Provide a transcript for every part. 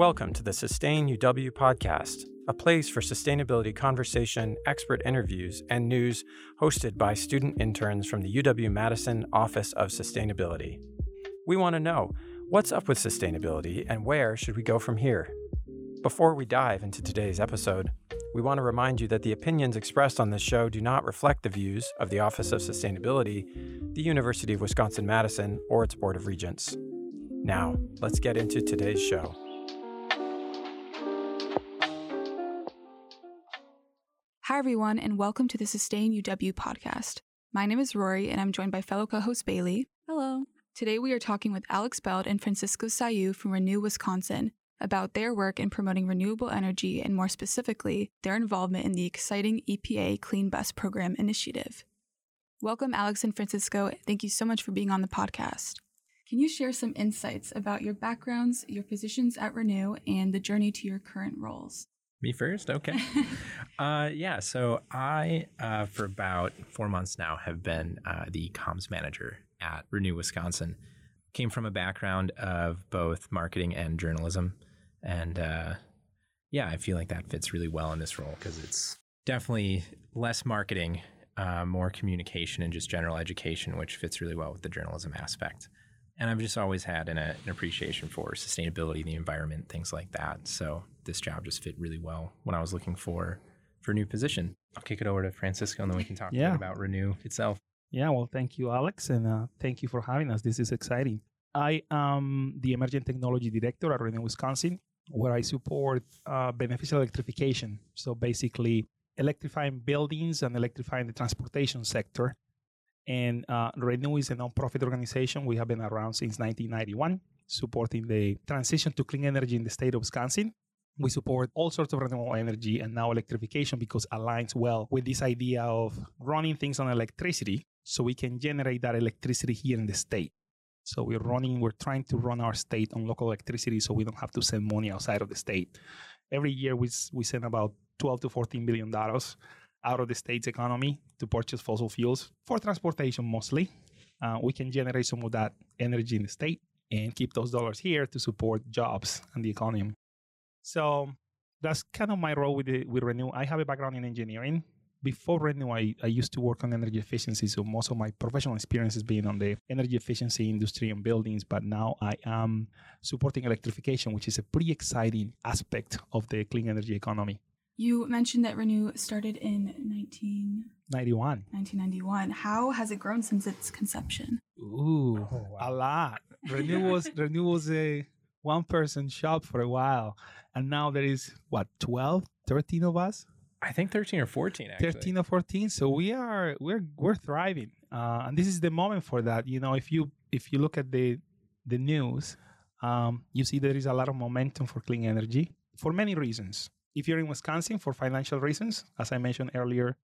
Welcome to the Sustain UW podcast, a place for sustainability conversation, expert interviews, and news hosted by student interns from the UW Madison Office of Sustainability. We want to know what's up with sustainability and where should we go from here? Before we dive into today's episode, we want to remind you that the opinions expressed on this show do not reflect the views of the Office of Sustainability, the University of Wisconsin Madison, or its Board of Regents. Now, let's get into today's show. Everyone, and welcome to the Sustain UW podcast. My name is Rory, and I'm joined by fellow co host Bailey. Hello. Today, we are talking with Alex Beld and Francisco Sayu from Renew Wisconsin about their work in promoting renewable energy and, more specifically, their involvement in the exciting EPA Clean Bus Program initiative. Welcome, Alex and Francisco. Thank you so much for being on the podcast. Can you share some insights about your backgrounds, your positions at Renew, and the journey to your current roles? Me first? Okay. uh, yeah, so I, uh, for about four months now, have been uh, the comms manager at Renew Wisconsin. Came from a background of both marketing and journalism. And uh, yeah, I feel like that fits really well in this role because it's definitely less marketing, uh, more communication, and just general education, which fits really well with the journalism aspect. And I've just always had an, an appreciation for sustainability, the environment, things like that. So this job just fit really well when I was looking for for a new position. I'll kick it over to Francisco, and then we can talk yeah. about Renew itself. Yeah, well, thank you, Alex, and uh, thank you for having us. This is exciting. I am the Emerging Technology Director at Renew Wisconsin, where I support uh, beneficial electrification. So basically, electrifying buildings and electrifying the transportation sector. And uh, Renew is a nonprofit organization. We have been around since 1991, supporting the transition to clean energy in the state of Wisconsin. We support all sorts of renewable energy and now electrification because aligns well with this idea of running things on electricity so we can generate that electricity here in the state. So we're running, we're trying to run our state on local electricity so we don't have to send money outside of the state. Every year we, we send about 12 to 14 billion dollars out of the state's economy to purchase fossil fuels for transportation mostly. Uh, we can generate some of that energy in the state and keep those dollars here to support jobs and the economy. So that's kind of my role with the, with Renew. I have a background in engineering. Before Renew, I, I used to work on energy efficiency. So most of my professional experience has been on the energy efficiency industry and buildings. But now I am supporting electrification, which is a pretty exciting aspect of the clean energy economy. You mentioned that Renew started in 1991. 1991. How has it grown since its conception? Ooh, oh, wow. a lot. Renew was Renew was a one person shop for a while and now there is what 12 13 of us i think 13 or 14 actually. 13 or 14 so we are we're we're thriving uh, and this is the moment for that you know if you if you look at the the news um, you see there is a lot of momentum for clean energy for many reasons if you're in wisconsin for financial reasons as i mentioned earlier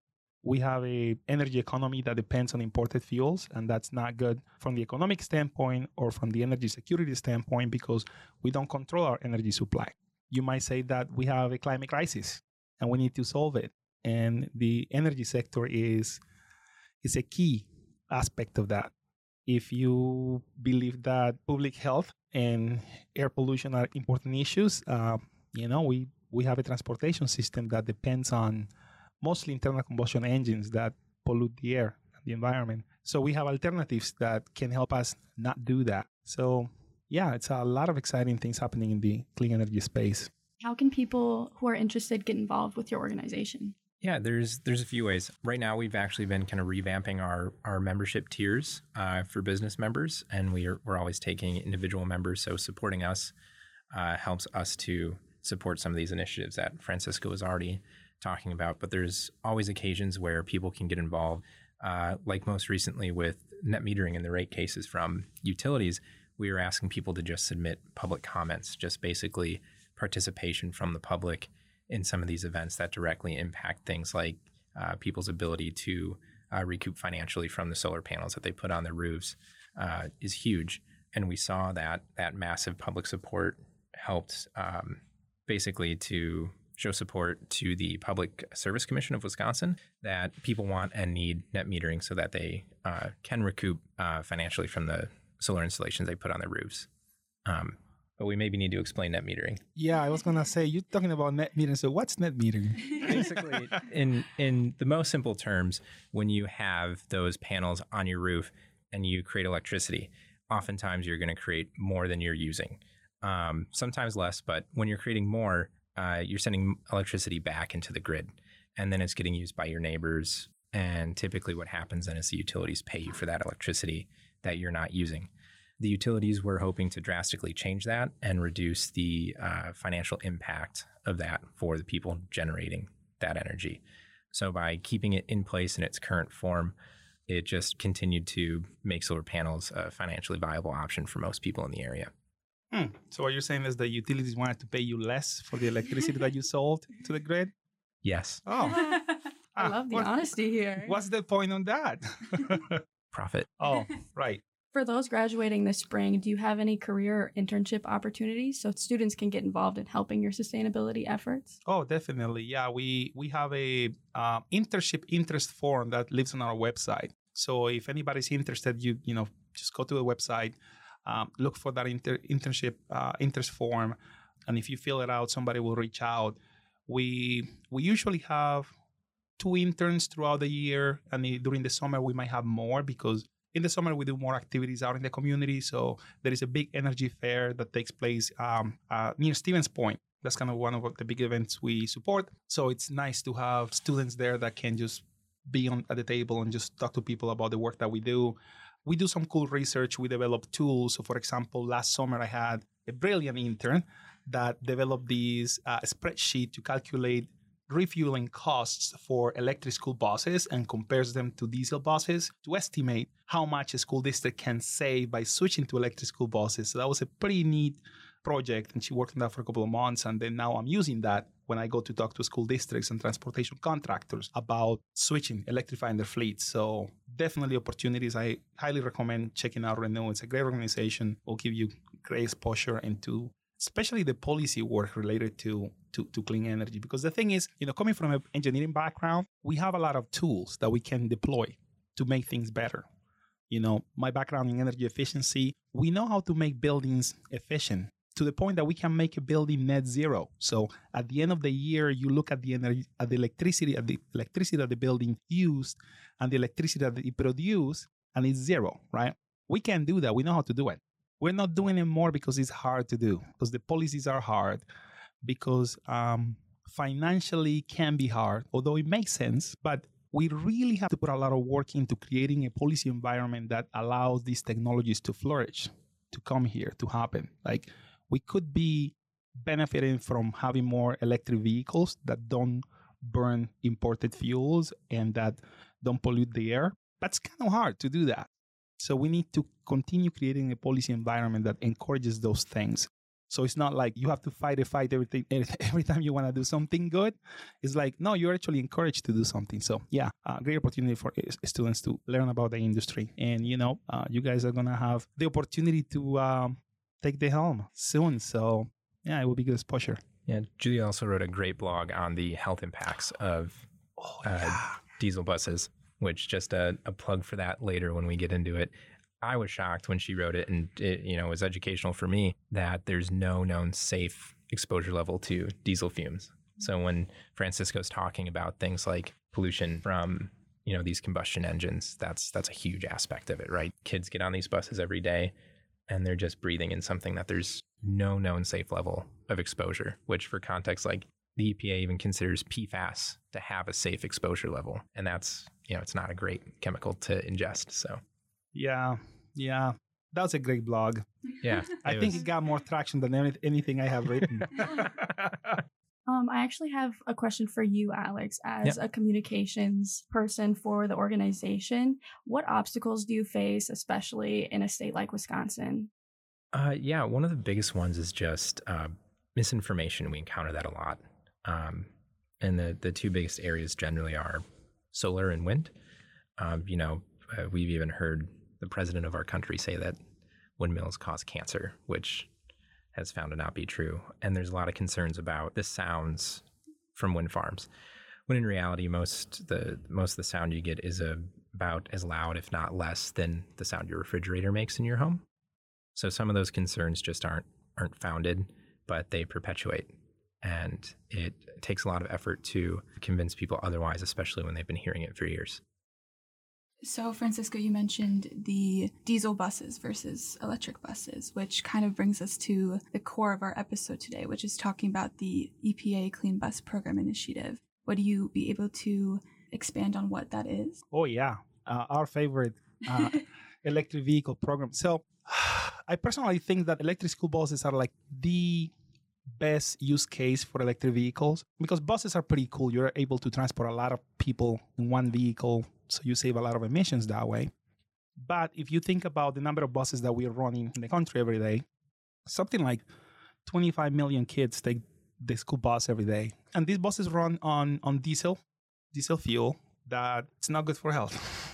we have a energy economy that depends on imported fuels and that's not good from the economic standpoint or from the energy security standpoint because we don't control our energy supply. You might say that we have a climate crisis and we need to solve it. And the energy sector is is a key aspect of that. If you believe that public health and air pollution are important issues uh, you know we we have a transportation system that depends on mostly internal combustion engines that pollute the air and the environment. So we have alternatives that can help us not do that. So yeah, it's a lot of exciting things happening in the clean energy space. How can people who are interested get involved with your organization? Yeah, there's there's a few ways. Right now, we've actually been kind of revamping our our membership tiers uh, for business members, and we are we're always taking individual members. So supporting us uh, helps us to support some of these initiatives that Francisco has already talking about. But there's always occasions where people can get involved, uh, like most recently with net metering and the rate cases from utilities. We were asking people to just submit public comments, just basically participation from the public in some of these events that directly impact things like uh, people's ability to uh, recoup financially from the solar panels that they put on their roofs uh, is huge. And we saw that that massive public support helped um, basically to show support to the Public Service Commission of Wisconsin that people want and need net metering so that they uh, can recoup uh, financially from the solar installations they put on their roofs. Um, but we maybe need to explain net metering. Yeah, I was gonna say you're talking about net metering. So what's net metering? Basically, in in the most simple terms, when you have those panels on your roof and you create electricity, oftentimes you're going to create more than you're using. Um, sometimes less, but when you're creating more, uh, you're sending electricity back into the grid, and then it's getting used by your neighbors. And typically, what happens then is the utilities pay you for that electricity that you're not using. The utilities were hoping to drastically change that and reduce the uh, financial impact of that for the people generating that energy. So, by keeping it in place in its current form, it just continued to make solar panels a financially viable option for most people in the area. Hmm. So, what you're saying is the utilities wanted to pay you less for the electricity that you sold to the grid? Yes. Oh, I Ah, love the what- honesty here. what's the point on that? Profit. oh, right. For those graduating this spring, do you have any career or internship opportunities so students can get involved in helping your sustainability efforts? Oh, definitely. Yeah, we we have a uh, internship interest form that lives on our website. So if anybody's interested, you you know just go to the website, um, look for that inter- internship uh, interest form, and if you fill it out, somebody will reach out. We we usually have two interns throughout the year, and during the summer we might have more because in the summer we do more activities out in the community. So there is a big energy fair that takes place um, uh, near Stevens Point. That's kind of one of the big events we support. So it's nice to have students there that can just be on at the table and just talk to people about the work that we do. We do some cool research. We develop tools. So, for example, last summer I had a brilliant intern that developed this uh, spreadsheet to calculate refueling costs for electric school buses and compares them to diesel buses to estimate how much a school district can save by switching to electric school buses. So that was a pretty neat project and she worked on that for a couple of months and then now I'm using that when I go to talk to school districts and transportation contractors about switching, electrifying their fleets. So definitely opportunities. I highly recommend checking out Renew. It's a great organization. Will give you great exposure into especially the policy work related to, to, to clean energy. Because the thing is, you know, coming from an engineering background, we have a lot of tools that we can deploy to make things better. You know, my background in energy efficiency, we know how to make buildings efficient to the point that we can make a building net zero. So at the end of the year, you look at the energy, at the electricity, at the electricity that the building used, and the electricity that it produced, and it's zero, right? We can do that. We know how to do it. We're not doing it more because it's hard to do, because the policies are hard, because um, financially can be hard, although it makes sense. But we really have to put a lot of work into creating a policy environment that allows these technologies to flourish, to come here, to happen. Like we could be benefiting from having more electric vehicles that don't burn imported fuels and that don't pollute the air. That's kind of hard to do that. So we need to continue creating a policy environment that encourages those things. So it's not like you have to fight a fight everything every time you want to do something good. It's like no, you're actually encouraged to do something. So yeah, uh, great opportunity for students to learn about the industry, and you know, uh, you guys are gonna have the opportunity to um, take the helm soon. So yeah, it will be good exposure. Yeah, Julia also wrote a great blog on the health impacts of Oh uh, diesel buses, which just a, a plug for that later when we get into it. I was shocked when she wrote it, and it, you know, was educational for me that there's no known safe exposure level to diesel fumes. So when Francisco's talking about things like pollution from you know these combustion engines, that's that's a huge aspect of it, right? Kids get on these buses every day, and they're just breathing in something that there's no known safe level of exposure. Which, for context, like the EPA even considers PFAS to have a safe exposure level, and that's you know it's not a great chemical to ingest. So Yeah, yeah, that was a great blog. yeah, I it think was- it got more traction than any- anything I have written. Um, I actually have a question for you, Alex, as a communications person for the organization. What obstacles do you face, especially in a state like Wisconsin? Uh, yeah, one of the biggest ones is just uh, misinformation. We encounter that a lot, um, and the the two biggest areas generally are solar and wind. Um, you know, uh, we've even heard the president of our country say that windmills cause cancer, which has found to not be true. And there's a lot of concerns about the sounds from wind farms, when in reality, most the most of the sound you get is a, about as loud, if not less, than the sound your refrigerator makes in your home. So some of those concerns just aren't aren't founded, but they perpetuate. And it takes a lot of effort to convince people otherwise, especially when they've been hearing it for years. So, Francisco, you mentioned the diesel buses versus electric buses, which kind of brings us to the core of our episode today, which is talking about the EPA Clean Bus Program Initiative. Would you be able to expand on what that is? Oh, yeah. Uh, our favorite uh, electric vehicle program. So, I personally think that electric school buses are like the best use case for electric vehicles because buses are pretty cool. You're able to transport a lot of people in one vehicle, so you save a lot of emissions that way. But if you think about the number of buses that we are running in the country every day, something like 25 million kids take the school bus every day. And these buses run on, on diesel, diesel fuel that it's not good for health.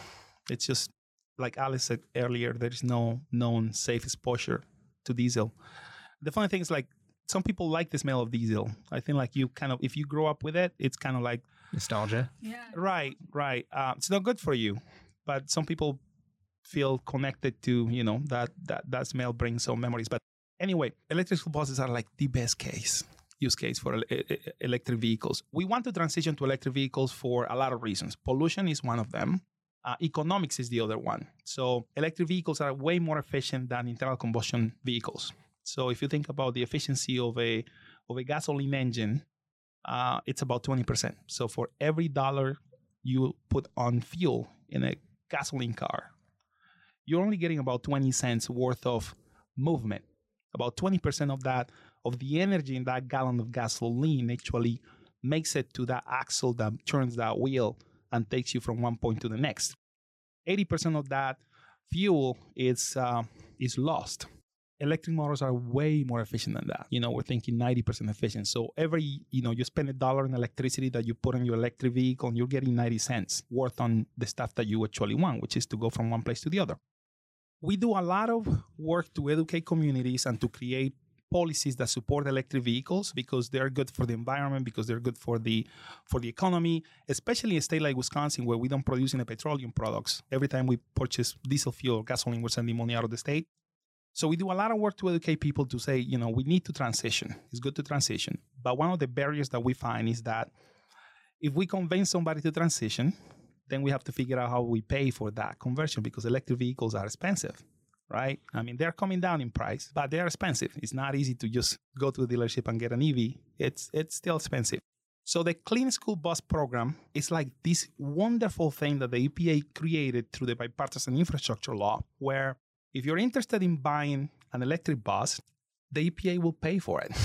It's just like Alex said earlier, there is no known safe exposure to diesel. The funny thing is like some people like the smell of diesel. I think like you kind of if you grow up with it, it's kind of like nostalgia. Yeah. Right, right. Uh, it's not good for you, but some people feel connected to you know that that that smell brings some memories. But anyway, electric school buses are like the best case use case for electric vehicles. We want to transition to electric vehicles for a lot of reasons. Pollution is one of them. Uh, economics is the other one. So electric vehicles are way more efficient than internal combustion vehicles. So if you think about the efficiency of a of a gasoline engine, uh, it's about 20%. So for every dollar you put on fuel in a gasoline car, you're only getting about 20 cents worth of movement. About 20% of that, of the energy in that gallon of gasoline actually makes it to that axle that turns that wheel and takes you from one point to the next. 80% of that fuel is, uh, is lost electric motors are way more efficient than that. You know, we're thinking 90% efficient. So every, you know, you spend a dollar in electricity that you put on your electric vehicle and you're getting 90 cents worth on the stuff that you actually want, which is to go from one place to the other. We do a lot of work to educate communities and to create policies that support electric vehicles because they're good for the environment because they're good for the for the economy especially in a state like wisconsin where we don't produce any petroleum products every time we purchase diesel fuel or gasoline we're sending money out of the state so we do a lot of work to educate people to say, you know, we need to transition. It's good to transition. But one of the barriers that we find is that if we convince somebody to transition, then we have to figure out how we pay for that conversion because electric vehicles are expensive, right? I mean, they're coming down in price, but they're expensive. It's not easy to just go to a dealership and get an EV. It's it's still expensive. So the Clean School Bus Program is like this wonderful thing that the EPA created through the bipartisan infrastructure law, where if you're interested in buying an electric bus, the EPA will pay for it.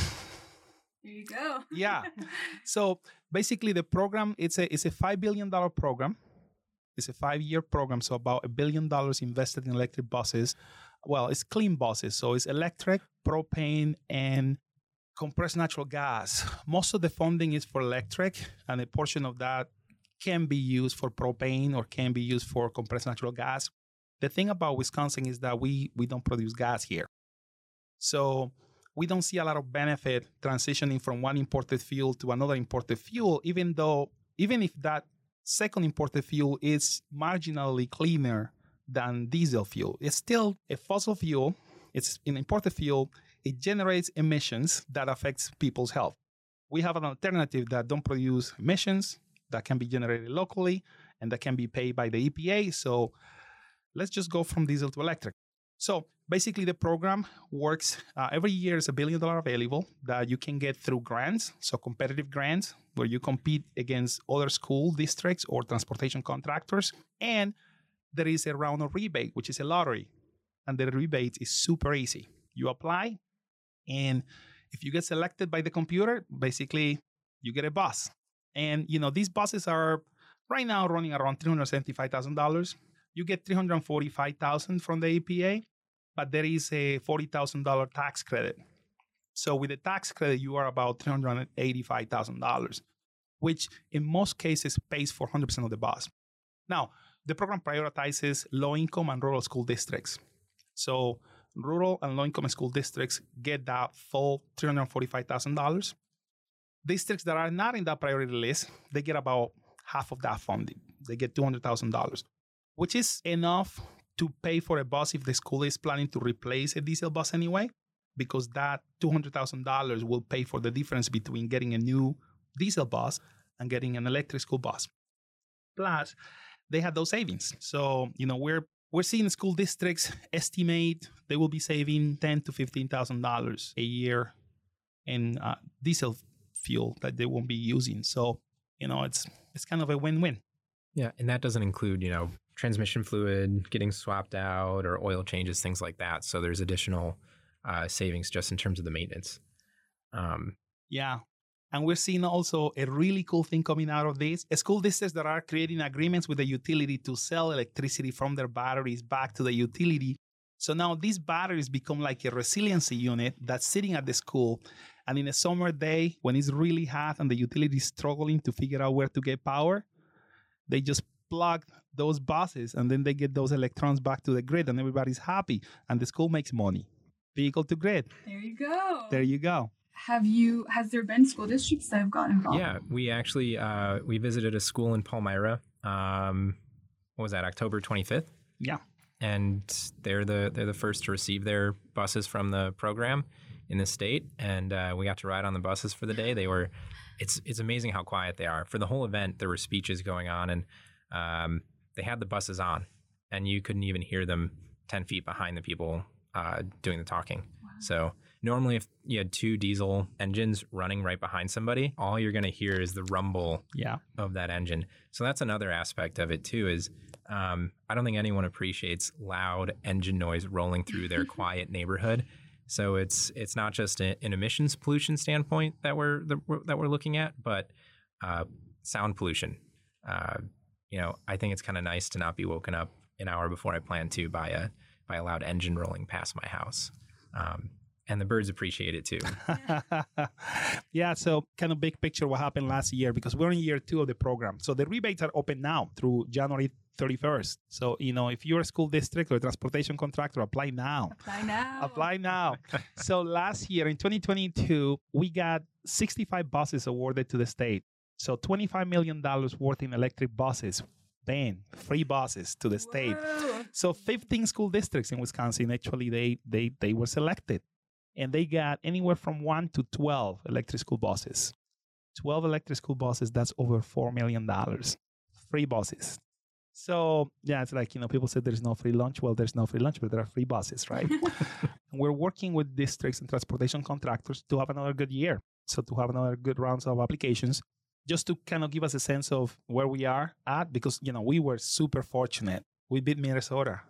There you go. yeah. So basically, the program it's a it's a five billion dollar program. It's a five year program, so about a billion dollars invested in electric buses. Well, it's clean buses, so it's electric, propane, and compressed natural gas. Most of the funding is for electric, and a portion of that can be used for propane or can be used for compressed natural gas. The thing about Wisconsin is that we we don't produce gas here. So we don't see a lot of benefit transitioning from one imported fuel to another imported fuel, even though even if that second imported fuel is marginally cleaner than diesel fuel. It's still a fossil fuel. It's an imported fuel. It generates emissions that affects people's health. We have an alternative that don't produce emissions that can be generated locally and that can be paid by the EPA. So let's just go from diesel to electric. So basically, the program works uh, every year is a billion dollar available that you can get through grants, so competitive grants where you compete against other school districts or transportation contractors. And there is a round of rebate, which is a lottery. And the rebate is super easy. You apply, and if you get selected by the computer, basically you get a bus. And you know, these buses are right now running around $375,000 you get 345,000 from the EPA, but there is a $40,000 tax credit. So with the tax credit, you are about $385,000, which in most cases pays for 100% of the bus. Now, the program prioritizes low income and rural school districts. So rural and low income school districts get that full $345,000. Districts that are not in that priority list, they get about half of that funding. They get $200,000 which is enough to pay for a bus if the school is planning to replace a diesel bus anyway. because that $200,000 will pay for the difference between getting a new diesel bus and getting an electric school bus. Plus, they had those savings. So, you know, we're we're seeing school districts estimate they will be saving ten to fifteen thousand dollars a year in uh, diesel fuel that they won't be using. So, you know, it's it's kind of a win-win. Yeah, and that doesn't include, you know, transmission fluid getting swapped out or oil changes, things like that. So there's additional uh, savings just in terms of the maintenance. Um, yeah, and we're seeing also a really cool thing coming out of this school districts that are creating agreements with the utility to sell electricity from their batteries back to the utility. So now these batteries become like a resiliency unit that's sitting at the school. And in a summer day, when it's really hot and the utility is struggling to figure out where to get power, they just plug those buses and then they get those electrons back to the grid and everybody's happy and the school makes money. Vehicle to grid. There you go. There you go have you has there been school districts that have gotten involved yeah we actually uh, we visited a school in palmyra um, what was that october 25th yeah and they're the they're the first to receive their buses from the program in the state and uh, we got to ride on the buses for the day they were it's it's amazing how quiet they are for the whole event there were speeches going on and um, they had the buses on and you couldn't even hear them 10 feet behind the people uh, doing the talking wow. so Normally, if you had two diesel engines running right behind somebody, all you're going to hear is the rumble yeah. of that engine. So that's another aspect of it too. Is um, I don't think anyone appreciates loud engine noise rolling through their quiet neighborhood. So it's it's not just an emissions pollution standpoint that we're that we're looking at, but uh, sound pollution. Uh, you know, I think it's kind of nice to not be woken up an hour before I plan to by a by a loud engine rolling past my house. Um, and the birds appreciate it too. yeah, so kind of big picture what happened last year because we're in year two of the program. So the rebates are open now through January 31st. So, you know, if you're a school district or a transportation contractor, apply now. Apply now. Apply now. so last year in 2022, we got 65 buses awarded to the state. So $25 million worth in electric buses bam, free buses to the state. Whoa. So 15 school districts in Wisconsin actually they they they were selected and they got anywhere from one to 12 electric school buses. 12 electric school buses, that's over $4 million. Free buses. So, yeah, it's like, you know, people say there's no free lunch. Well, there's no free lunch, but there are free buses, right? we're working with districts and transportation contractors to have another good year. So, to have another good rounds of applications, just to kind of give us a sense of where we are at, because, you know, we were super fortunate. We beat Minnesota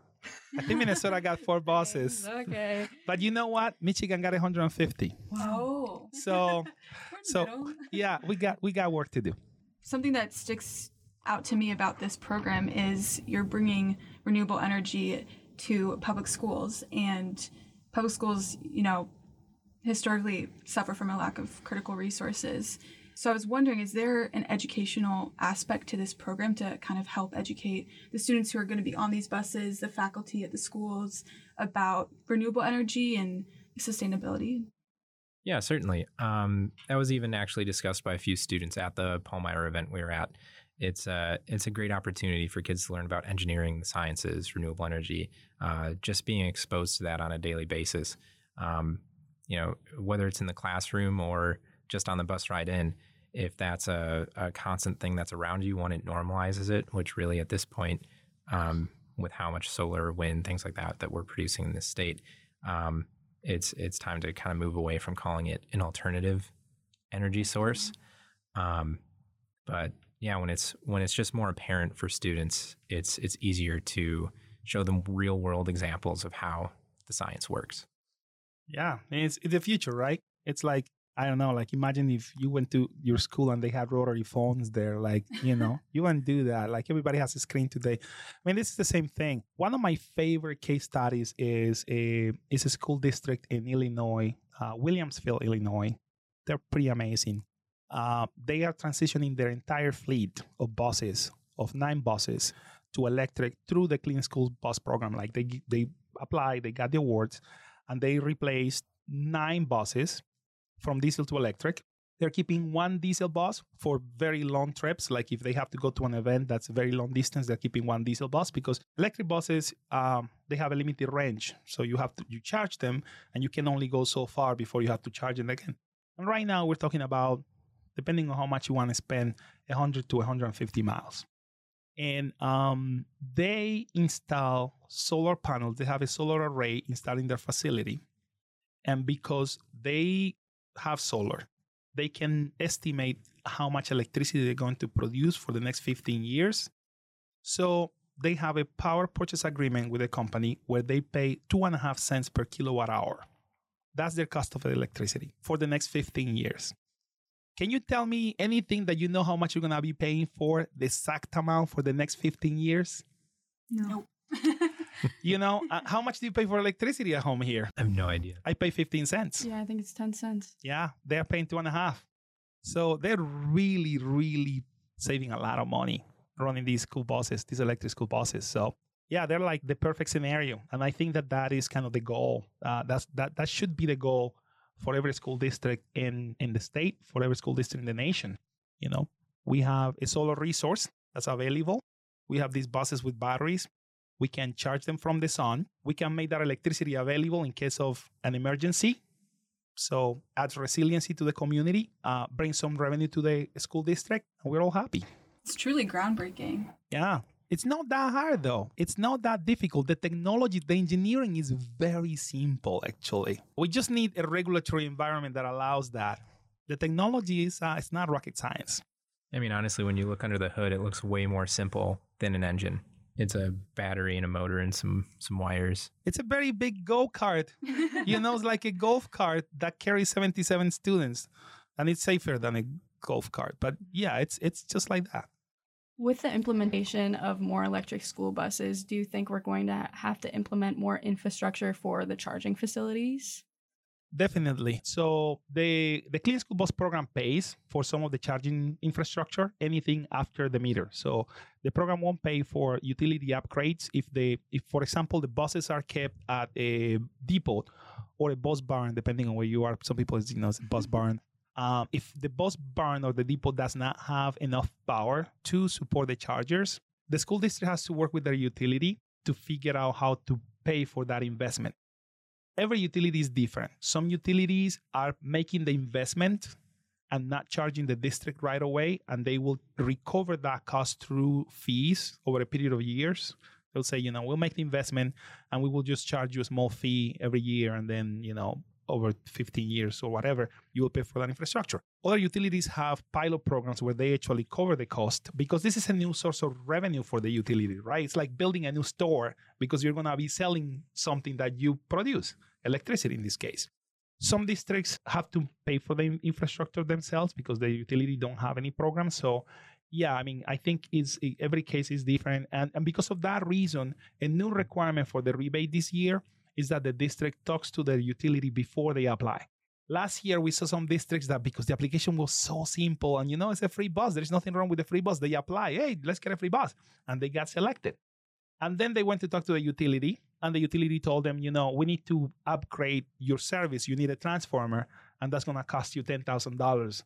I think Minnesota got four buses. Okay. But you know what? Michigan got 150. Wow. So, so yeah, we got we got work to do. Something that sticks out to me about this program is you're bringing renewable energy to public schools, and public schools, you know, historically suffer from a lack of critical resources. So I was wondering, is there an educational aspect to this program to kind of help educate the students who are going to be on these buses, the faculty at the schools about renewable energy and sustainability? Yeah, certainly. Um, that was even actually discussed by a few students at the Palmyra event we were at. It's a it's a great opportunity for kids to learn about engineering, the sciences, renewable energy. Uh, just being exposed to that on a daily basis, um, you know, whether it's in the classroom or just on the bus ride in, if that's a, a constant thing that's around you, one, it normalizes it, which really at this point, um, with how much solar, wind, things like that that we're producing in this state, um, it's it's time to kind of move away from calling it an alternative energy source. Um, but yeah, when it's when it's just more apparent for students, it's it's easier to show them real world examples of how the science works. Yeah, it's, it's the future, right? It's like I don't know, like imagine if you went to your school and they had rotary phones there, like, you know, you wouldn't do that. Like everybody has a screen today. I mean, this is the same thing. One of my favorite case studies is a is a school district in Illinois, uh, Williamsville, Illinois. They're pretty amazing. Uh, they are transitioning their entire fleet of buses, of nine buses, to electric through the Clean School Bus Program. Like they they applied, they got the awards, and they replaced nine buses from diesel to electric. They're keeping one diesel bus for very long trips. Like if they have to go to an event that's a very long distance, they're keeping one diesel bus because electric buses um, they have a limited range. So you have to you charge them, and you can only go so far before you have to charge them again. And right now we're talking about, depending on how much you want to spend, 100 to 150 miles. And um, they install solar panels. They have a solar array installed in their facility, and because they have solar they can estimate how much electricity they're going to produce for the next 15 years. So they have a power purchase agreement with a company where they pay two and a half cents per kilowatt hour. That's their cost of electricity for the next 15 years. Can you tell me anything that you know how much you're going to be paying for the exact amount for the next 15 years? No. you know, uh, how much do you pay for electricity at home here? I have no idea. I pay 15 cents. Yeah, I think it's 10 cents. Yeah, they're paying two and a half. So they're really, really saving a lot of money running these school buses, these electric school buses. So yeah, they're like the perfect scenario, and I think that that is kind of the goal. Uh, that's that that should be the goal for every school district in in the state, for every school district in the nation. You know, we have a solar resource that's available. We have these buses with batteries. We can charge them from the sun. We can make that electricity available in case of an emergency. So adds resiliency to the community, uh, brings some revenue to the school district, and we're all happy. It's truly groundbreaking. Yeah. It's not that hard though. It's not that difficult. The technology, the engineering is very simple actually. We just need a regulatory environment that allows that. The technology is uh, it's not rocket science. I mean, honestly, when you look under the hood, it looks way more simple than an engine. It's a battery and a motor and some some wires. It's a very big go kart. you know, it's like a golf cart that carries 77 students, and it's safer than a golf cart. But yeah, it's it's just like that. With the implementation of more electric school buses, do you think we're going to have to implement more infrastructure for the charging facilities? Definitely. So the the Clean School Bus program pays for some of the charging infrastructure, anything after the meter. So the program won't pay for utility upgrades if the if for example the buses are kept at a depot or a bus barn, depending on where you are. Some people you know it's a bus barn. Um, if the bus barn or the depot does not have enough power to support the chargers, the school district has to work with their utility to figure out how to pay for that investment every utility is different. Some utilities are making the investment and not charging the district right away, and they will recover that cost through fees over a period of years. They'll say, you know, we'll make the investment and we will just charge you a small fee every year, and then, you know, over 15 years or whatever, you will pay for that infrastructure. Other utilities have pilot programs where they actually cover the cost because this is a new source of revenue for the utility, right? It's like building a new store because you're going to be selling something that you produce electricity in this case. Some districts have to pay for the infrastructure themselves because the utility don't have any program. So, yeah, I mean, I think it's every case is different, and and because of that reason, a new requirement for the rebate this year is that the district talks to the utility before they apply. Last year, we saw some districts that because the application was so simple and you know it's a free bus, there's nothing wrong with the free bus. They apply, hey, let's get a free bus, and they got selected. And then they went to talk to the utility, and the utility told them, you know, we need to upgrade your service. You need a transformer, and that's going to cost you $10,000.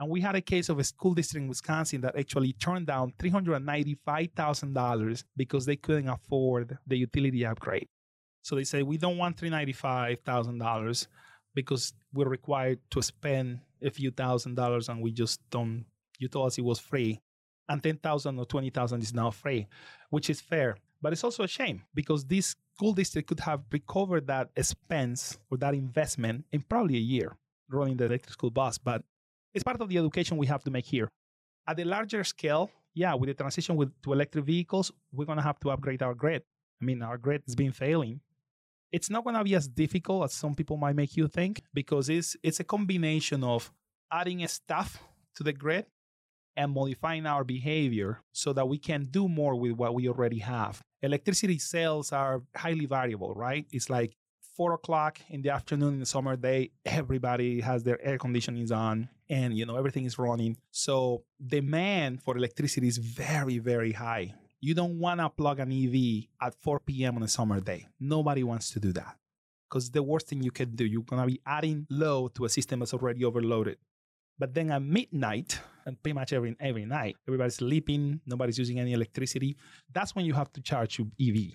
And we had a case of a school district in Wisconsin that actually turned down $395,000 because they couldn't afford the utility upgrade. So they say, we don't want $395,000 because we're required to spend a few thousand dollars and we just don't, you told us it was free. And 10,000 or 20,000 is now free, which is fair. But it's also a shame because this school district could have recovered that expense or that investment in probably a year running the electric school bus. But it's part of the education we have to make here. At a larger scale, yeah, with the transition with, to electric vehicles, we're going to have to upgrade our grid. I mean, our grid has been failing. It's not going to be as difficult as some people might make you think because it's, it's a combination of adding stuff to the grid and modifying our behavior so that we can do more with what we already have. Electricity sales are highly variable, right? It's like four o'clock in the afternoon in the summer day, everybody has their air conditionings on and you know everything is running. So demand for electricity is very, very high. You don't want to plug an EV at 4 p.m. on a summer day. Nobody wants to do that. Because the worst thing you can do, you're gonna be adding load to a system that's already overloaded. But then at midnight, and pretty much every every night, everybody's sleeping, nobody's using any electricity. That's when you have to charge your EV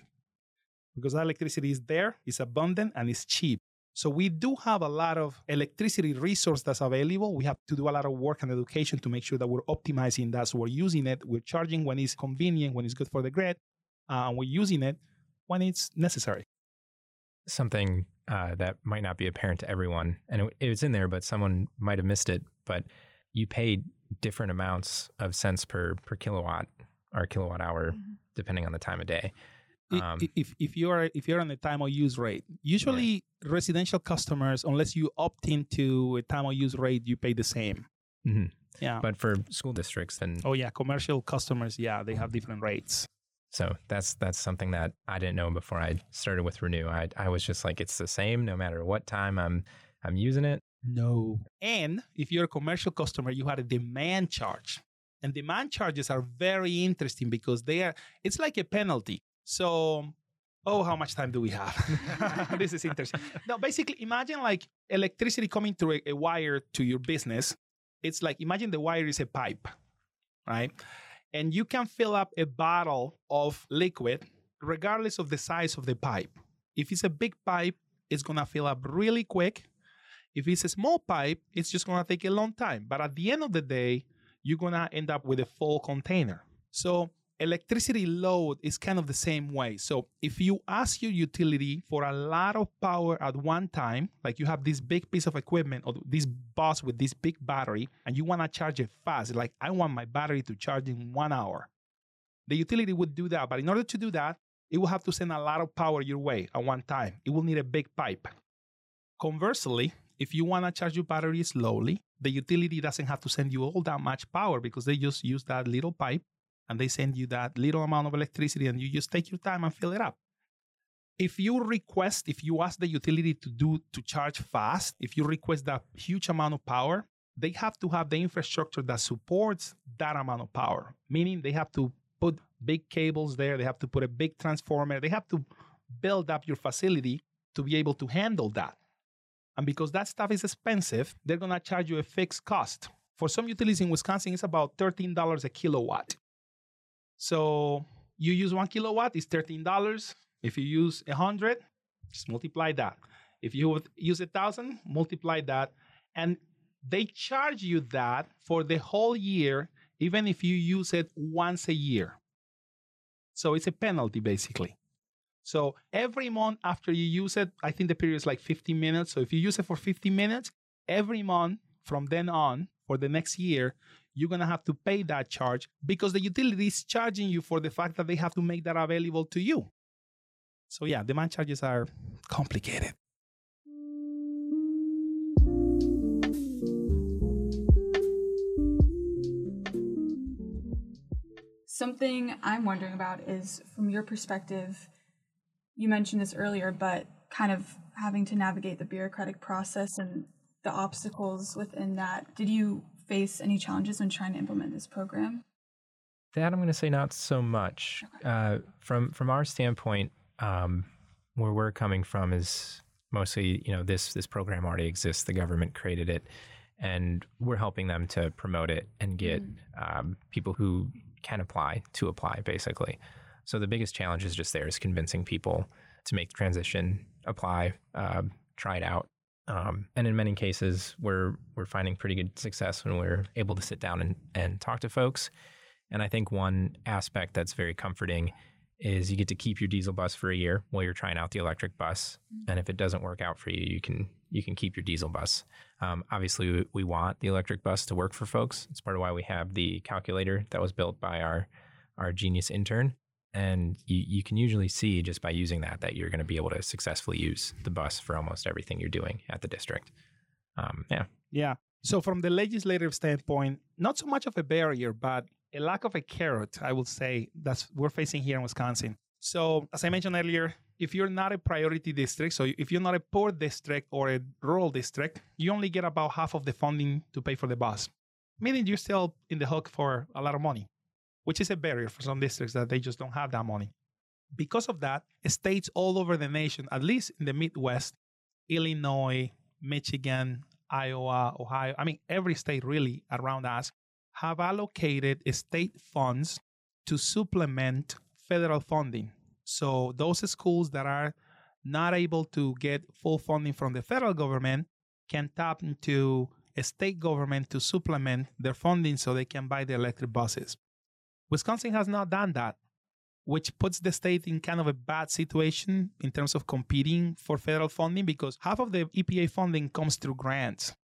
because that electricity is there, it's abundant, and it's cheap. So we do have a lot of electricity resource that's available. We have to do a lot of work and education to make sure that we're optimizing that. So we're using it, we're charging when it's convenient, when it's good for the grid, uh, and we're using it when it's necessary. Something uh, that might not be apparent to everyone, and it, it was in there, but someone might have missed it. But you pay different amounts of cents per per kilowatt or kilowatt hour, mm-hmm. depending on the time of day. Um, if if you're if you're on the time of use rate, usually yeah. residential customers, unless you opt into a time of use rate, you pay the same. Mm-hmm. Yeah, but for school districts, then oh yeah, commercial customers, yeah, they have different rates. So that's that's something that I didn't know before I started with Renew. I I was just like, it's the same no matter what time I'm I'm using it. No. And if you're a commercial customer, you had a demand charge. And demand charges are very interesting because they are it's like a penalty. So oh how much time do we have this is interesting now basically imagine like electricity coming through a, a, wire to your business it's like imagine the wire is a pipe right and you can fill up a bottle of liquid regardless of the size of the pipe if it's a big pipe it's to fill up really quick if it's a small pipe, it's just to take a long time. But at the end of the day, you're to end up with a full container. So electricity load is kind of the same way. So if you ask your utility for a lot of power at one time, like you have this big piece of equipment or this bus with this big battery, and you want to charge it fast, like I want my battery to charge in one hour. The utility would do that. But in order to do that, it will have to send a lot of power your way at one time. It will need a big pipe. Conversely, if you want to charge your battery slowly, the utility doesn't have to send you all that much power because they just use that little pipe and they send you that little amount of electricity and you just take your time and fill it up. If you request, if you ask the utility to do to charge fast, if you request that huge amount of power, they have to have the infrastructure that supports that amount of power, meaning they have to put big cables there, they have to put a big transformer, they have to build up your facility to be able to handle that. And because that stuff is expensive, they're going to charge you a fixed cost. For some utilities in Wisconsin, it's about $13 a kilowatt. So you use one kilowatt, it's $13. If you use a 100, just multiply that. If you use a 1,000, multiply that. And they charge you that for the whole year, even if you use it once a year. So it's a penalty, basically. So every month after you use it, I think the period is like 15 minutes. So if you use it for 50 minutes, every month from then on for the next year, you're going to have to pay that charge because the utility is charging you for the fact that they have to make that available to you. So yeah, demand charges are complicated. Something I'm wondering about is from your perspective, you mentioned this earlier, but kind of having to navigate the bureaucratic process and the obstacles within that. Did you face any challenges when trying to implement this program? That I'm going to say not so much. Okay. Uh, from from our standpoint, um, where we're coming from is mostly you know this this program already exists. The government created it, and we're helping them to promote it and get mm. um, people who can apply to apply, basically. So the biggest challenge is just there is convincing people to make the transition, apply, uh, try it out. Um, and in many cases, we're we're finding pretty good success when we're able to sit down and, and talk to folks. And I think one aspect that's very comforting is you get to keep your diesel bus for a year while you're trying out the electric bus. Mm-hmm. And if it doesn't work out for you, you can you can keep your diesel bus. Um, obviously, we, we want the electric bus to work for folks. It's part of why we have the calculator that was built by our our genius intern and you, you can usually see just by using that that you're going to be able to successfully use the bus for almost everything you're doing at the district. Um, yeah. Yeah. So from the legislative standpoint, not so much of a barrier, but a lack of a carrot, I would say that's we're facing here in Wisconsin. So as I mentioned earlier, if you're not a priority district, so if you're not a poor district or a rural district, you only get about half of the funding to pay for the bus, meaning you're still in the hook for a lot of money which is a barrier for some districts that they just don't have that money. Because of that, states all over the nation, at least in the Midwest, Illinois, Michigan, Iowa, Ohio, I mean, every state really around us have allocated state funds to supplement federal funding. So those schools that are not able to get full funding from the federal government can tap into a state government to supplement their funding so they can buy the electric buses. Wisconsin has not done that, which puts the state in kind of a bad situation in terms of competing for federal funding because half of the EPA funding comes through grants.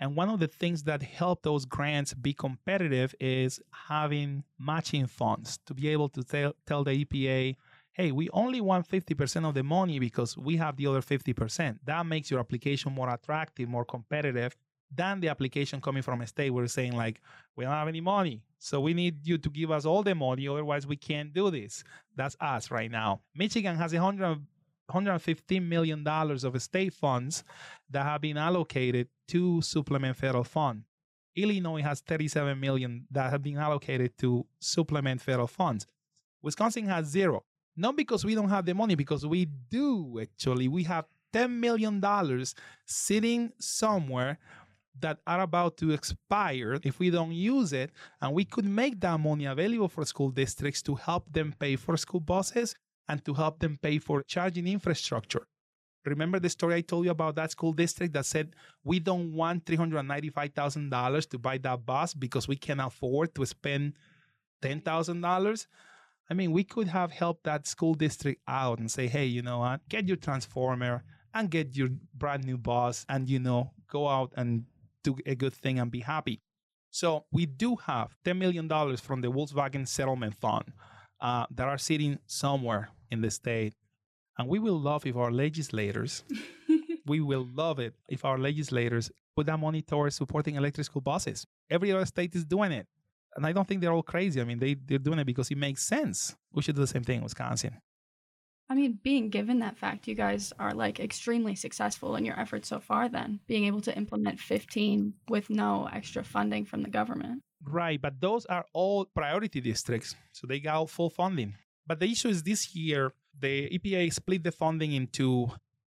And one of the things that help those grants be competitive is having matching funds to be able to tell, tell the EPA, hey, we only want 50% of the money because we have the other 50%. That makes your application more attractive, more competitive than the application coming from a state where it's saying, like, we don't have any money. So we need you to give us all the money, otherwise we can't do this. That's us right now. Michigan has 100 $115 million of state funds that have been allocated to supplement federal fund. Illinois has 37 million that have been allocated to supplement federal funds. Wisconsin has zero. Not because we don't have the money, because we do actually. We have $10 million sitting somewhere that are about to expire if we don't use it. And we could make that money available for school districts to help them pay for school buses and to help them pay for charging infrastructure. Remember the story I told you about that school district that said we don't want $395,000 to buy that bus because we can afford to spend $10,000? I mean, we could have helped that school district out and say, hey, you know what? Get your transformer and get your brand new bus and, you know, go out and do a good thing and be happy. So we do have $10 million from the Volkswagen Settlement Fund uh, that are sitting somewhere in the state. And we will love if our legislators, we will love it if our legislators put that money towards supporting electric school buses. Every other state is doing it. And I don't think they're all crazy. I mean, they, they're doing it because it makes sense. We should do the same thing in Wisconsin. I mean, being given that fact, you guys are like extremely successful in your efforts so far, then being able to implement 15 with no extra funding from the government. Right, but those are all priority districts, so they got full funding. But the issue is this year, the EPA split the funding into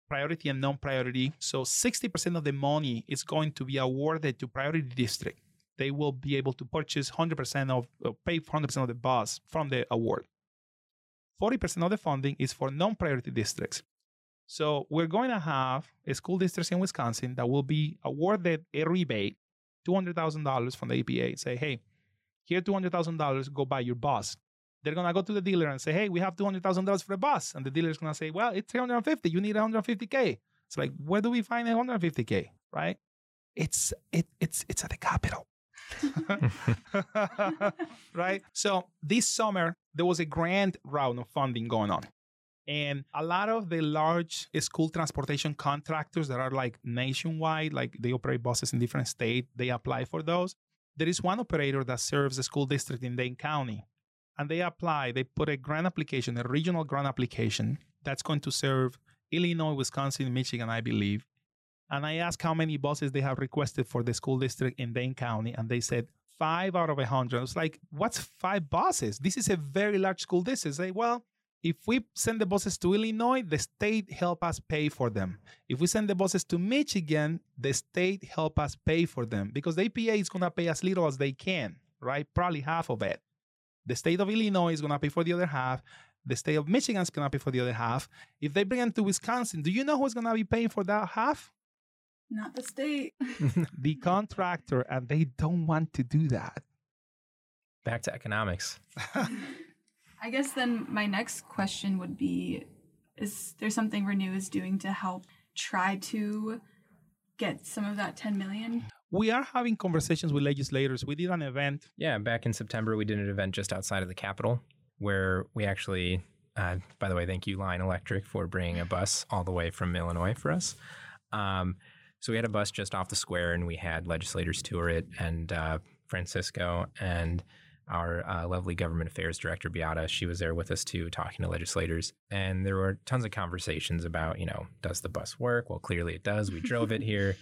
priority and non-priority. So 60% of the money is going to be awarded to priority district. They will be able to purchase 100% of, uh, pay 100% of the bus from the award. 40% of the funding is for non-priority districts. So we're going to have a school districts in Wisconsin that will be awarded a rebate $200,000 from the EPA say, hey, here $200,000, go buy your bus. They're going to go to the dealer and say, hey, we have $200,000 for a bus. And the dealer's going to say, well, it's 350. You need 150K. It's like, where do we find 150K, right? It's, it, it's, it's at the Capitol. right? So this summer, there was a grand round of funding going on. And a lot of the large school transportation contractors that are like nationwide, like they operate buses in different states, they apply for those. There is one operator that serves a school district in Dane County. And they apply, they put a grant application, a regional grant application that's going to serve Illinois, Wisconsin, Michigan, I believe. And I asked how many buses they have requested for the school district in Dane County. And they said five out of a hundred. I was like, what's five buses? This is a very large school district. Say, well, if we send the buses to Illinois, the state help us pay for them. If we send the buses to Michigan, the state help us pay for them because the EPA is going to pay as little as they can, right? Probably half of it. The state of Illinois is going to pay for the other half. The state of Michigan is going to pay for the other half. If they bring them to Wisconsin, do you know who's going to be paying for that half? Not the state. the contractor, and they don't want to do that. Back to economics. I guess then my next question would be Is there something Renew is doing to help try to get some of that 10 million? We are having conversations with legislators. We did an event. Yeah, back in September, we did an event just outside of the Capitol where we actually, uh, by the way, thank you, Lion Electric, for bringing a bus all the way from Illinois for us. Um, so we had a bus just off the square and we had legislators tour it and uh, Francisco and our uh, lovely government affairs director Beata, she was there with us too, talking to legislators, and there were tons of conversations about, you know, does the bus work? Well, clearly it does. We drove it here.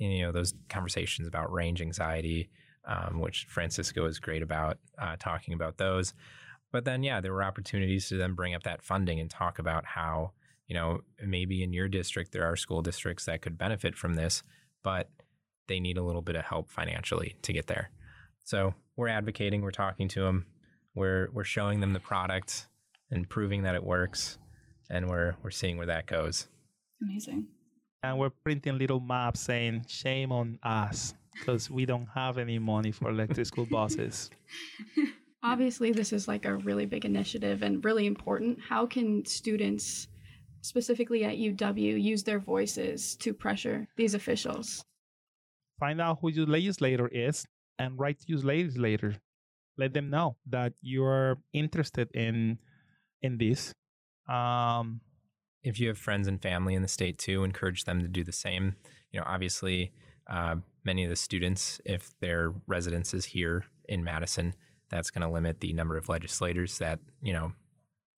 And, you know, those conversations about range anxiety, um, which Francisco is great about uh, talking about those. But then, yeah, there were opportunities to then bring up that funding and talk about how, you know, maybe in your district there are school districts that could benefit from this, but they need a little bit of help financially to get there. So we're advocating, we're talking to them, we're we're showing them the product and proving that it works, and we're we're seeing where that goes. Amazing. And we're printing little maps saying "Shame on us" because we don't have any money for electric school buses. Obviously, this is like a really big initiative and really important. How can students, specifically at UW, use their voices to pressure these officials? Find out who your legislator is and write to your legislator. Let them know that you're interested in in this. Um, if you have friends and family in the state too, encourage them to do the same. You know, obviously, uh, many of the students, if their residence is here in Madison, that's going to limit the number of legislators that you know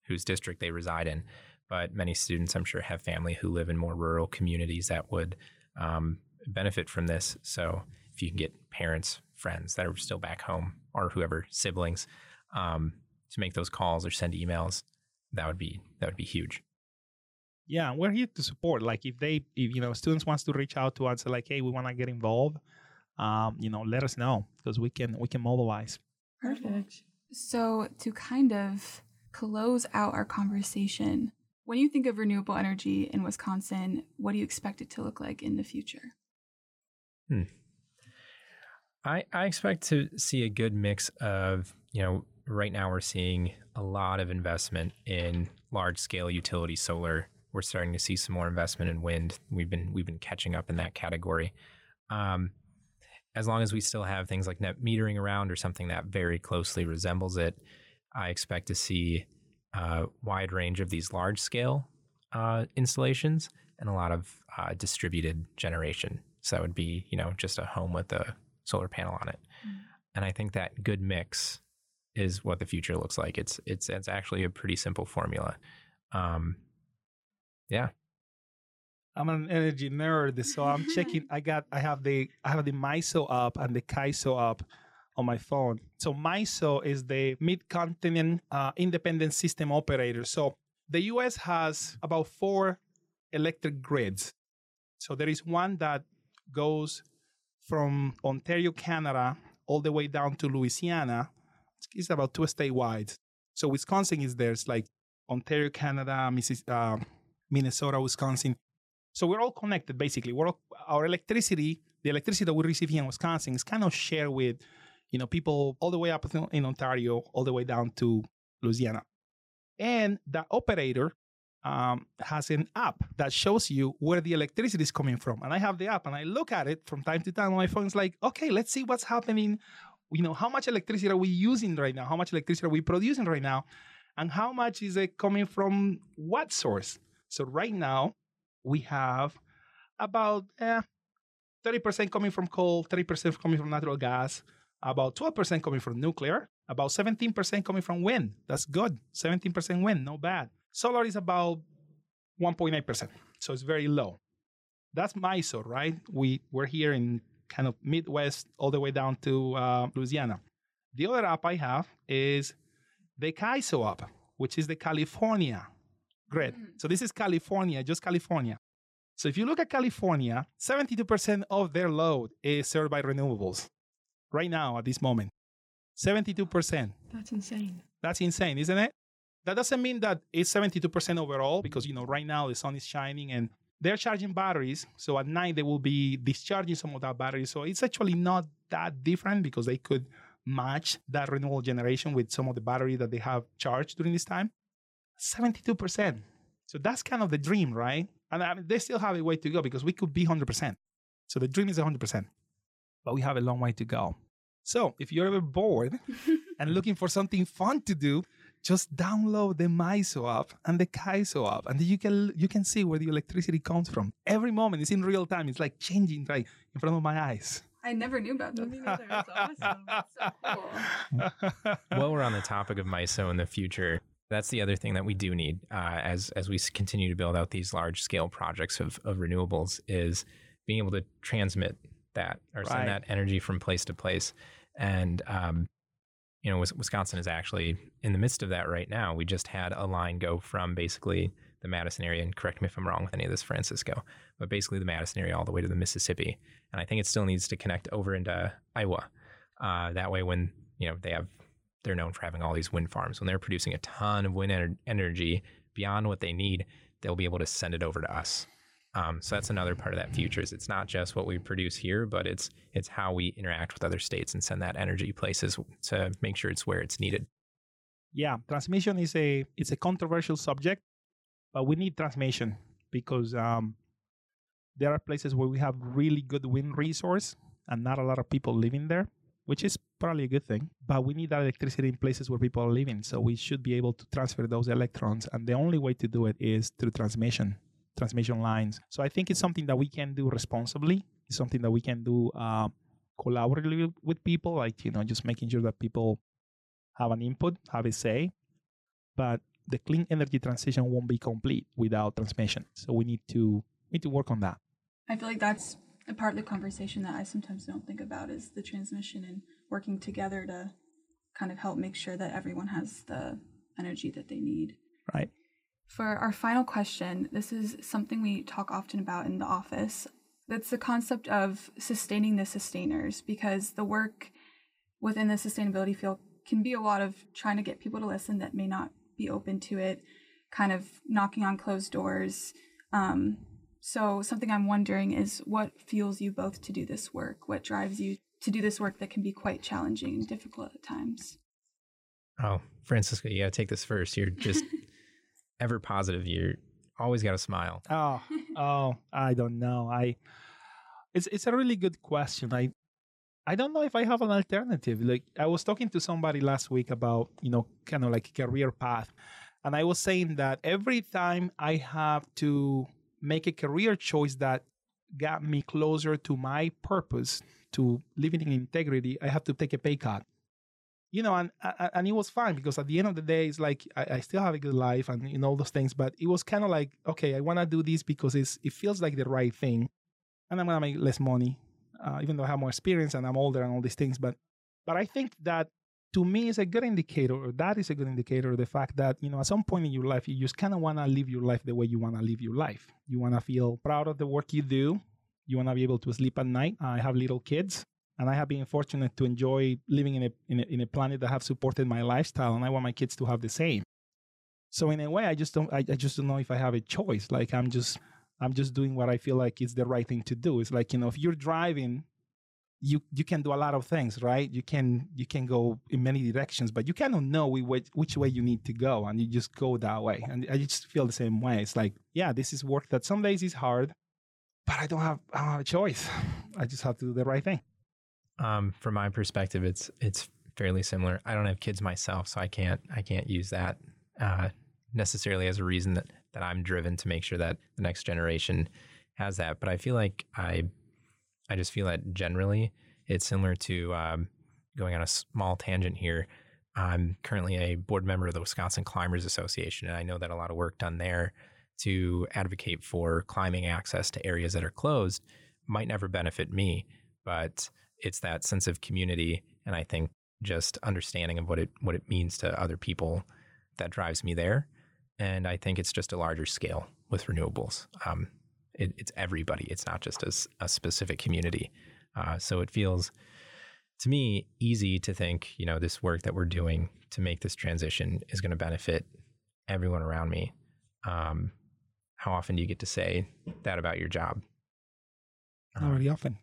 whose district they reside in. But many students, I'm sure, have family who live in more rural communities that would um, benefit from this. So if you can get parents, friends that are still back home, or whoever siblings, um, to make those calls or send emails, that would be that would be huge. Yeah, we're here to support. Like if they, if you know, students wants to reach out to us, like, hey, we want to get involved. Um, you know, let us know because we can we can mobilize. Perfect. So to kind of close out our conversation, when you think of renewable energy in Wisconsin, what do you expect it to look like in the future? Hmm. I, I expect to see a good mix of, you know, right now we're seeing a lot of investment in large scale utility solar. We're starting to see some more investment in wind. We've been we've been catching up in that category. Um, as long as we still have things like net metering around or something that very closely resembles it, I expect to see a wide range of these large scale uh, installations and a lot of uh, distributed generation. So that would be, you know, just a home with a solar panel on it. Mm. And I think that good mix is what the future looks like. It's it's it's actually a pretty simple formula. Um, yeah. I'm an energy nerd, so I'm checking. I got I have the I have the MISO app and the CAISO app on my phone. So MISO is the Mid-Continent uh, Independent System Operator. So the U.S. has about four electric grids. So there is one that goes from Ontario, Canada, all the way down to Louisiana. It's about two state wide. So Wisconsin is there. It's like Ontario, Canada, uh, Minnesota, Wisconsin. So we're all connected basically. We're all, our electricity, the electricity that we receive here in Wisconsin is kind of shared with, you know, people all the way up in Ontario, all the way down to Louisiana. And the operator um, has an app that shows you where the electricity is coming from. And I have the app and I look at it from time to time on my phone. It's like, okay, let's see what's happening. You know, how much electricity are we using right now? How much electricity are we producing right now? And how much is it coming from what source? So right now, we have about eh, 30% coming from coal, 30% coming from natural gas, about 12% coming from nuclear, about 17% coming from wind. That's good. 17% wind, no bad. Solar is about 1.9%, so it's very low. That's MISO, right? We, we're here in kind of Midwest all the way down to uh, Louisiana. The other app I have is the CAISO app, which is the California grid. Mm. So this is California, just California. So if you look at California, 72% of their load is served by renewables right now at this moment. 72%. That's insane. That's insane, isn't it? That doesn't mean that it's 72% overall because, you know, right now the sun is shining and they're charging batteries. So at night they will be discharging some of that battery. So it's actually not that different because they could match that renewable generation with some of the battery that they have charged during this time. 72%. So that's kind of the dream, right? And I mean, they still have a way to go because we could be 100%. So the dream is 100%, but we have a long way to go. So if you're ever bored and looking for something fun to do, just download the MISO app and the CAISO app, and you can you can see where the electricity comes from. Every moment, it's in real time. It's like changing right in front of my eyes. I never knew about that. That's awesome. That's so cool. While we're on the topic of MISO in the future, that's the other thing that we do need uh, as as we continue to build out these large scale projects of, of renewables is being able to transmit that or right. send that energy from place to place. And um, you know, Wisconsin is actually in the midst of that right now. We just had a line go from basically the Madison area, and correct me if I'm wrong with any of this, Francisco, but basically the Madison area all the way to the Mississippi. And I think it still needs to connect over into Iowa. Uh, that way, when you know they have, they're known for having all these wind farms. When they're producing a ton of wind ener- energy beyond what they need, they'll be able to send it over to us. Um, so that's another part of that future. Is it's not just what we produce here, but it's it's how we interact with other states and send that energy places to make sure it's where it's needed. Yeah, transmission is a it's a controversial subject, but we need transmission because um, there are places where we have really good wind resource and not a lot of people living there, which is probably a good thing. But we need that electricity in places where people are living, so we should be able to transfer those electrons, and the only way to do it is through transmission transmission lines. So I think it's something that we can do responsibly. It's something that we can do uh, collaboratively with people, like you know, just making sure that people have an input, have a say. But the clean energy transition won't be complete without transmission. So we need to we need to work on that. I feel like that's a part of the conversation that I sometimes don't think about is the transmission and working together to kind of help make sure that everyone has the energy that they need. Right. For our final question, this is something we talk often about in the office. That's the concept of sustaining the sustainers because the work within the sustainability field can be a lot of trying to get people to listen that may not be open to it, kind of knocking on closed doors. Um, so, something I'm wondering is what fuels you both to do this work? What drives you to do this work that can be quite challenging and difficult at times? Oh, Francisco, you got to take this first. You're just ever positive. You're always got a smile. Oh, oh, I don't know. I it's it's a really good question. I I don't know if I have an alternative. Like I was talking to somebody last week about, you know, kind of like career path. And I was saying that every time I have to make a career choice that got me closer to my purpose, to living in integrity, I have to take a pay cut you know, and and it was fine because at the end of the day, it's like I, I still have a good life and you know all those things. But it was kind of like, okay, I want to do this because it's it feels like the right thing, and I'm gonna make less money, uh, even though I have more experience and I'm older and all these things. But but I think that to me is a good indicator, or that is a good indicator of the fact that you know at some point in your life you just kind of want to live your life the way you want to live your life. You want to feel proud of the work you do. You want to be able to sleep at night. I have little kids and I have been fortunate to enjoy living in a, in a, in a planet that have supported my lifestyle, and I want my kids to have the same. So in a way, I just don't I, I just don't know if I have a choice. Like I'm just I'm just doing what I feel like is the right thing to do. It's like you know if you're driving, you you can do a lot of things, right? You can you can go in many directions, but you cannot know which which way you need to go, and you just go that way. And I just feel the same way. It's like yeah, this is work that some days is hard, but I don't have I don't have a choice. I just have to do the right thing. Um, from my perspective, it's it's fairly similar. I don't have kids myself, so I can't I can't use that uh, necessarily as a reason that that I'm driven to make sure that the next generation has that. But I feel like I I just feel that generally it's similar to um, going on a small tangent here. I'm currently a board member of the Wisconsin Climbers Association, and I know that a lot of work done there to advocate for climbing access to areas that are closed might never benefit me, but it's that sense of community and I think just understanding of what it what it means to other people that drives me there. And I think it's just a larger scale with renewables. Um, it, it's everybody. It's not just a, a specific community. Uh, so it feels to me easy to think, you know, this work that we're doing to make this transition is going to benefit everyone around me. Um, how often do you get to say that about your job? Not very often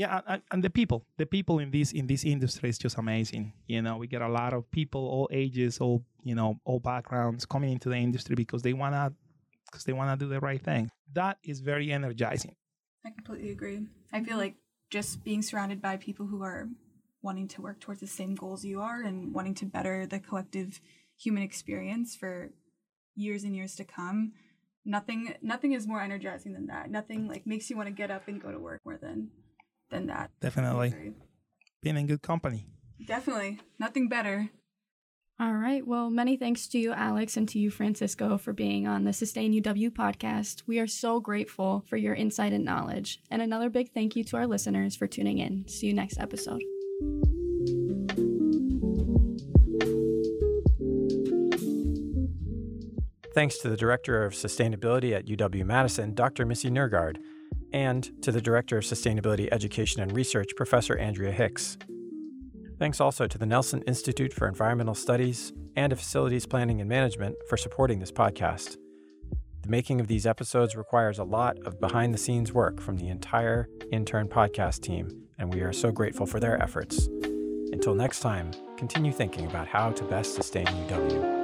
yeah and, the people the people in this in this industry is just amazing. You know we get a lot of people all ages all you know all backgrounds coming into the industry because they want to because they want to do the right thing. That is very energizing. I completely agree. I feel like just being surrounded by people who are wanting to work towards the same goals you are and wanting to better the collective human experience for years and years to come nothing nothing is more energizing than that. Nothing like makes you want to get up and go to work more than than that. Definitely. Being in good company. Definitely. Nothing better. All right. Well, many thanks to you, Alex, and to you, Francisco, for being on the Sustain UW podcast. We are so grateful for your insight and knowledge. And another big thank you to our listeners for tuning in. See you next episode. Thanks to the Director of Sustainability at UW Madison, Dr. Missy Nergard, and to the Director of Sustainability Education and Research, Professor Andrea Hicks. Thanks also to the Nelson Institute for Environmental Studies and to Facilities Planning and Management for supporting this podcast. The making of these episodes requires a lot of behind the scenes work from the entire intern podcast team, and we are so grateful for their efforts. Until next time, continue thinking about how to best sustain UW.